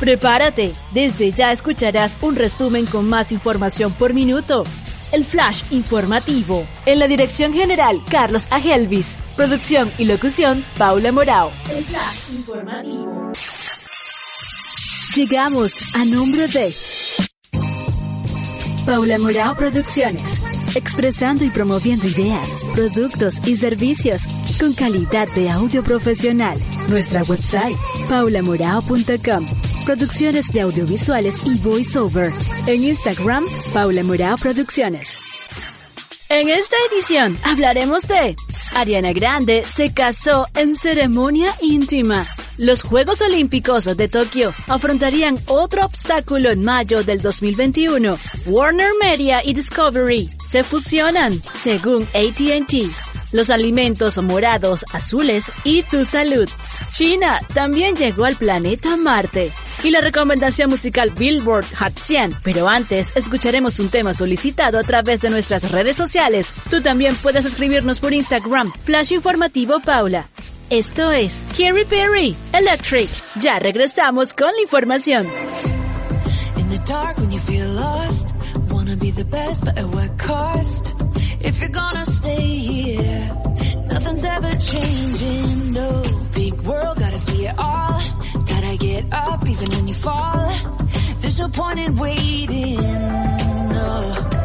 Prepárate, desde ya escucharás un resumen con más información por minuto. El Flash Informativo. En la dirección general, Carlos Agelvis. Producción y locución, Paula Morao. El Flash Informativo. Llegamos a nombre de Paula Morao Producciones. Expresando y promoviendo ideas, productos y servicios con calidad de audio profesional. Nuestra website, paulamorao.com. Producciones de audiovisuales y voiceover. En Instagram, Paula Morao Producciones. En esta edición hablaremos de Ariana Grande se casó en ceremonia íntima. Los Juegos Olímpicos de Tokio afrontarían otro obstáculo en mayo del 2021. Warner Media y Discovery se fusionan, según ATT. Los alimentos morados, azules y tu salud. China también llegó al planeta Marte. Y la recomendación musical Billboard Hot 100. Pero antes, escucharemos un tema solicitado a través de nuestras redes sociales. Tú también puedes escribirnos por Instagram, Flash Informativo Paula. Esto es Kerry Perry, Electric. Ya regresamos con la información. World, gotta see it all. Get up even when you fall. There's no point in waiting. No.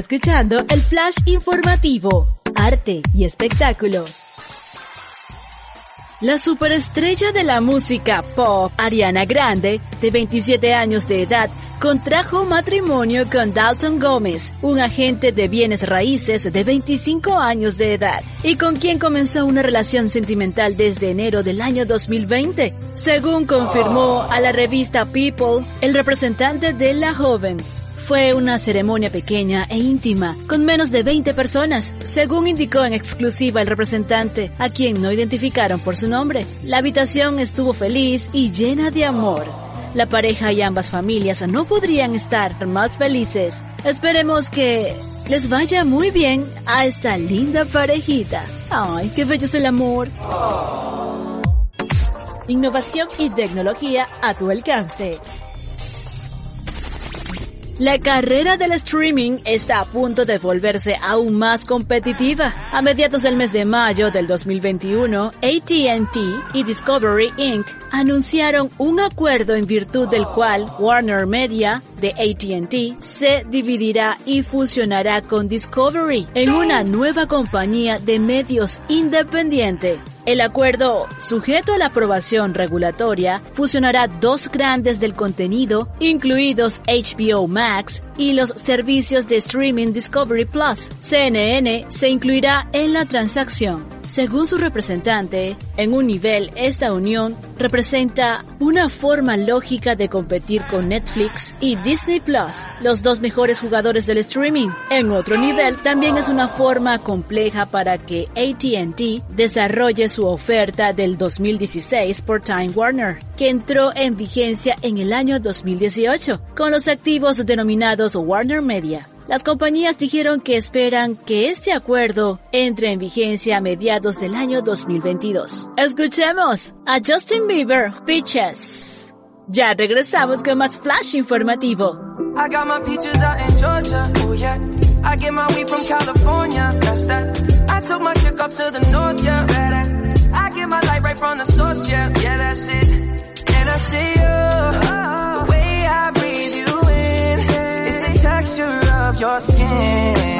Escuchando el Flash Informativo, Arte y Espectáculos. La superestrella de la música pop, Ariana Grande, de 27 años de edad, contrajo matrimonio con Dalton Gómez, un agente de bienes raíces de 25 años de edad, y con quien comenzó una relación sentimental desde enero del año 2020, según confirmó a la revista People el representante de la joven. Fue una ceremonia pequeña e íntima, con menos de 20 personas, según indicó en exclusiva el representante, a quien no identificaron por su nombre. La habitación estuvo feliz y llena de amor. La pareja y ambas familias no podrían estar más felices. Esperemos que les vaya muy bien a esta linda parejita. Ay, qué bello es el amor. Innovación y tecnología a tu alcance. La carrera del streaming está a punto de volverse aún más competitiva. A mediados del mes de mayo del 2021, ATT y Discovery Inc. anunciaron un acuerdo en virtud del cual Warner Media de ATT se dividirá y fusionará con Discovery en una nueva compañía de medios independiente. El acuerdo, sujeto a la aprobación regulatoria, fusionará dos grandes del contenido, incluidos HBO Max y los servicios de streaming Discovery Plus. CNN se incluirá en la transacción. Según su representante, en un nivel esta unión representa una forma lógica de competir con Netflix y Disney Plus, los dos mejores jugadores del streaming. En otro nivel también es una forma compleja para que ATT desarrolle su oferta del 2016 por Time Warner, que entró en vigencia en el año 2018 con los activos denominados Warner Media. Las compañías dijeron que esperan que este acuerdo entre en vigencia a mediados del año 2022. Escuchemos a Justin Bieber, Peaches. Ya regresamos con más flash informativo. I got my peaches out in Georgia. Oh yeah. I get my weed from California. That's that. I took my chick up to the north, yeah. I get my light right from the source, yeah. Yeah, that's it. And I see you. Your skin.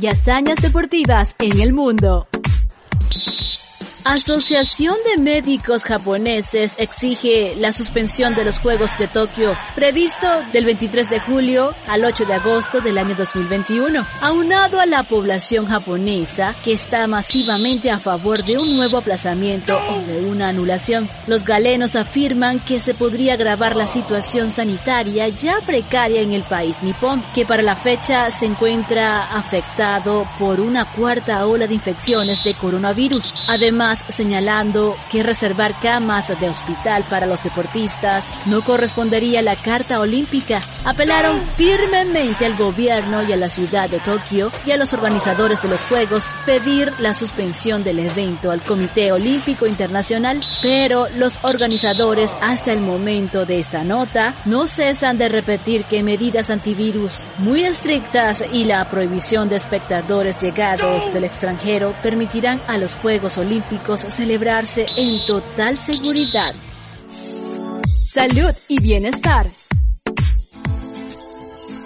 Y hazañas deportivas en el mundo. Asociación de Médicos Japoneses exige la suspensión de los Juegos de Tokio previsto del 23 de julio al 8 de agosto del año 2021, aunado a la población japonesa que está masivamente a favor de un nuevo aplazamiento o de una anulación. Los galenos afirman que se podría agravar la situación sanitaria ya precaria en el país nipón, que para la fecha se encuentra afectado por una cuarta ola de infecciones de coronavirus. Además, señalando que reservar camas de hospital para los deportistas no correspondería a la Carta Olímpica. Apelaron firmemente al gobierno y a la ciudad de Tokio y a los organizadores de los Juegos pedir la suspensión del evento al Comité Olímpico Internacional, pero los organizadores hasta el momento de esta nota no cesan de repetir que medidas antivirus muy estrictas y la prohibición de espectadores llegados del extranjero permitirán a los Juegos Olímpicos celebrarse en total seguridad. Salud y bienestar.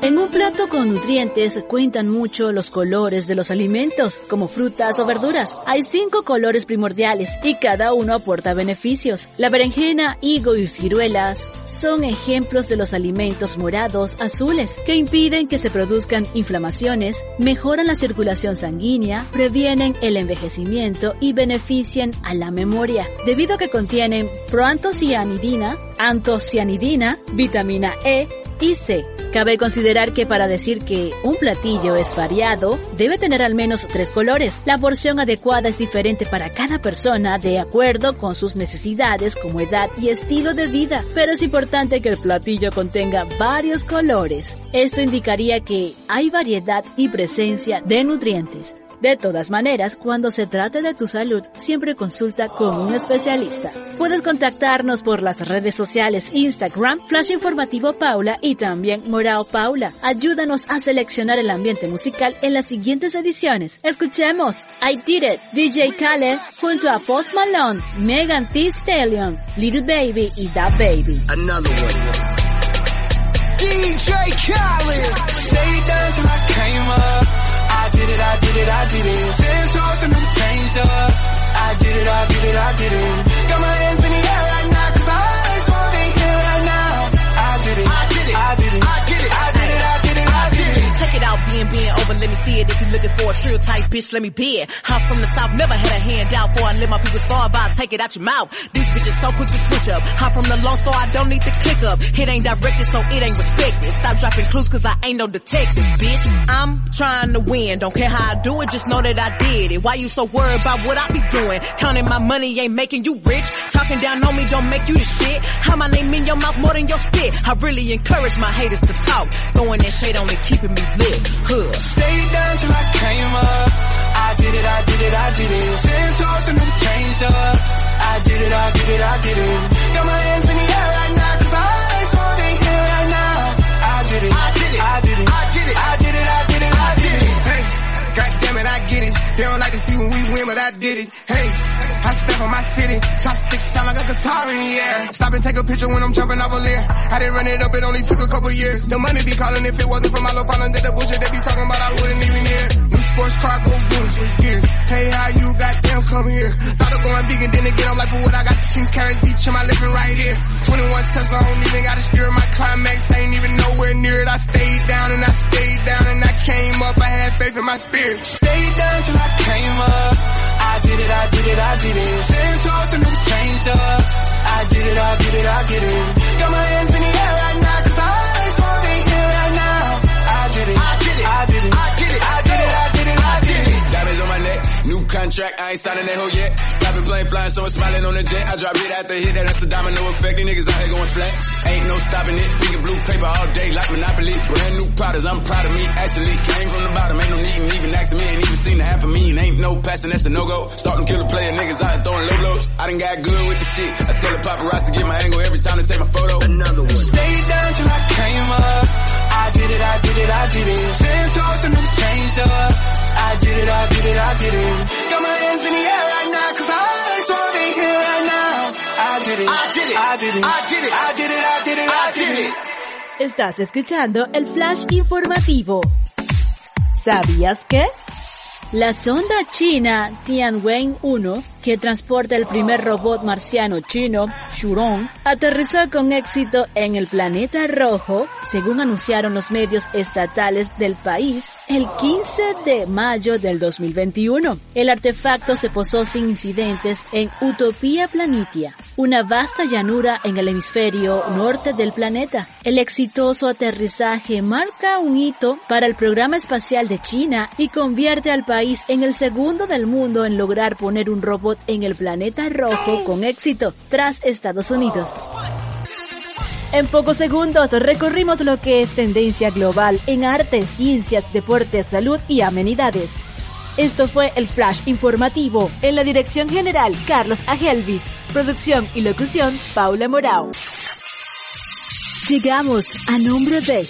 En un plato con nutrientes cuentan mucho los colores de los alimentos, como frutas o verduras. Hay cinco colores primordiales y cada uno aporta beneficios. La berenjena, higo y ciruelas son ejemplos de los alimentos morados azules que impiden que se produzcan inflamaciones, mejoran la circulación sanguínea, previenen el envejecimiento y benefician a la memoria, debido a que contienen proantocianidina, antocianidina, vitamina E y C. Cabe considerar que para decir que un platillo es variado, debe tener al menos tres colores. La porción adecuada es diferente para cada persona de acuerdo con sus necesidades como edad y estilo de vida, pero es importante que el platillo contenga varios colores. Esto indicaría que hay variedad y presencia de nutrientes. De todas maneras, cuando se trate de tu salud, siempre consulta con un especialista. Puedes contactarnos por las redes sociales Instagram, Flash Informativo Paula y también Morao Paula. Ayúdanos a seleccionar el ambiente musical en las siguientes ediciones. Escuchemos I Did It, DJ Khaled junto a Post Malone, Megan Thee Stallion, Little Baby y Da Baby. Another one. DJ Khaled. Stay down till I came up. I did it, I did it, I did it. Ten toes and never changed up. I did it, I did it, I did it. Got my hands in the air right now, cause I always want to hear right now. I did it, I did it, I did it, I did it, I did it, being, being over, let me see it. If you're looking for a trill type bitch, let me be it. I'm from the south, never had a handout for I let my people starve, I'll take it out your mouth. These bitches so quick to switch up. I'm from the Lone store, I don't need to click up. It ain't directed, so it ain't respected. Stop dropping clues, cause I ain't no detective, bitch. I'm trying to win, don't care how I do it, just know that I did it. Why you so worried about what I be doing? Counting my money ain't making you rich. Talking down on me don't make you the shit. How my name in your mouth more than your spit. I really encourage my haters to talk. Throwing that shade on keeping me lit. Huh. Stayed down till I came up. I did it, I did it, I did it. Ten toes and never changed up. I did it, I did it, I did it. I step on my city. Chopsticks sound like a guitar in the air. Stop and take a picture when I'm jumping off a leer. I didn't run it up, it only took a couple years. The money be calling if it wasn't for my low problem. The bullshit they be talking about, I wouldn't even hear. New sports car, go zoom, switch gears. Hey, how you goddamn come here? Thought of going vegan, then again, I'm like, for what I got 10 carrots each in my living right here. 21 Tesla, I don't even gotta steer my climax. Ain't even nowhere near it. I stayed down and I stayed down and I came up. I had faith in my spirit. Stayed down till I came up. I did it, I did it, I did it. Ten toes and never changed up. I did it, I did it, I did it. Got my hands in the air right now, cause I always want to hear right now. I did it, I did it, I did it, I did it, new contract, I ain't starting that hoe yet. Private plane flying, so I'm smiling on the jet. I drop it after hit that, that's a domino effect. These niggas out here going flat. Ain't no stopping it. Pink and blue paper all day like Monopoly. Brand new products, I'm proud of me. Actually, came from the bottom, ain't no need even asking me. Ain't even seen the half of me, and ain't no passing, that's a no-go. Starting killer player niggas out here throwing low blows. I done got good with the shit. I tell the paparazzi get my angle every time they take my photo. Another one. Stayed down till I came up. I did it, I did it, I did it. Ten toes and never changed up. I did it, I did it, I did it. Got my hands in the air right now, cause I always want to hear right now. I did it, I did it, I did it, I did it, I did it, I did it, I did it. Estás escuchando el flash informativo. ¿Sabías que? La sonda china Tianwen-1, que transporta el primer robot marciano chino, Shurong, aterrizó con éxito en el planeta rojo, según anunciaron los medios estatales del país, el 15 de mayo del 2021. El artefacto se posó sin incidentes en Utopía Planitia, una vasta llanura en el hemisferio norte del planeta. El exitoso aterrizaje marca un hito para el programa espacial de China y convierte al país en el segundo del mundo en lograr poner un robot en el planeta rojo con éxito, tras Estados Unidos. En pocos segundos recorrimos lo que es tendencia global en artes, ciencias, deportes, salud y amenidades. Esto fue el Flash Informativo. En la dirección general, Carlos Agelvis. Producción y locución, Paula Morao. Llegamos a nombre de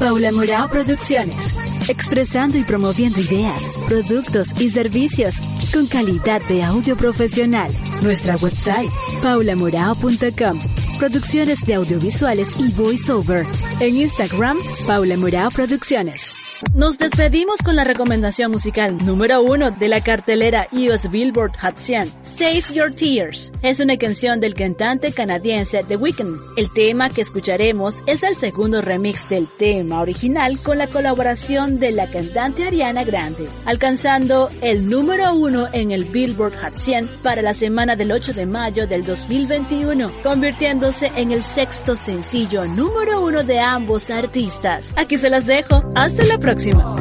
Paula Morao Producciones. Expresando y promoviendo ideas, productos y servicios con calidad de audio profesional. Nuestra website, paulamorao.com. Producciones de audiovisuales y voiceover. En Instagram, Paula Morao Producciones. Nos despedimos con la recomendación musical número uno de la cartelera US Billboard Hot 100, Save Your Tears. Es una canción del cantante canadiense The Weeknd. El tema que escucharemos es el segundo remix del tema original con la colaboración de la cantante Ariana Grande, alcanzando el número uno en el Billboard Hot 100 para la semana del 8 de mayo del 2021, convirtiéndose en el sexto sencillo número uno de ambos artistas. Aquí se las dejo. Hasta la próxima.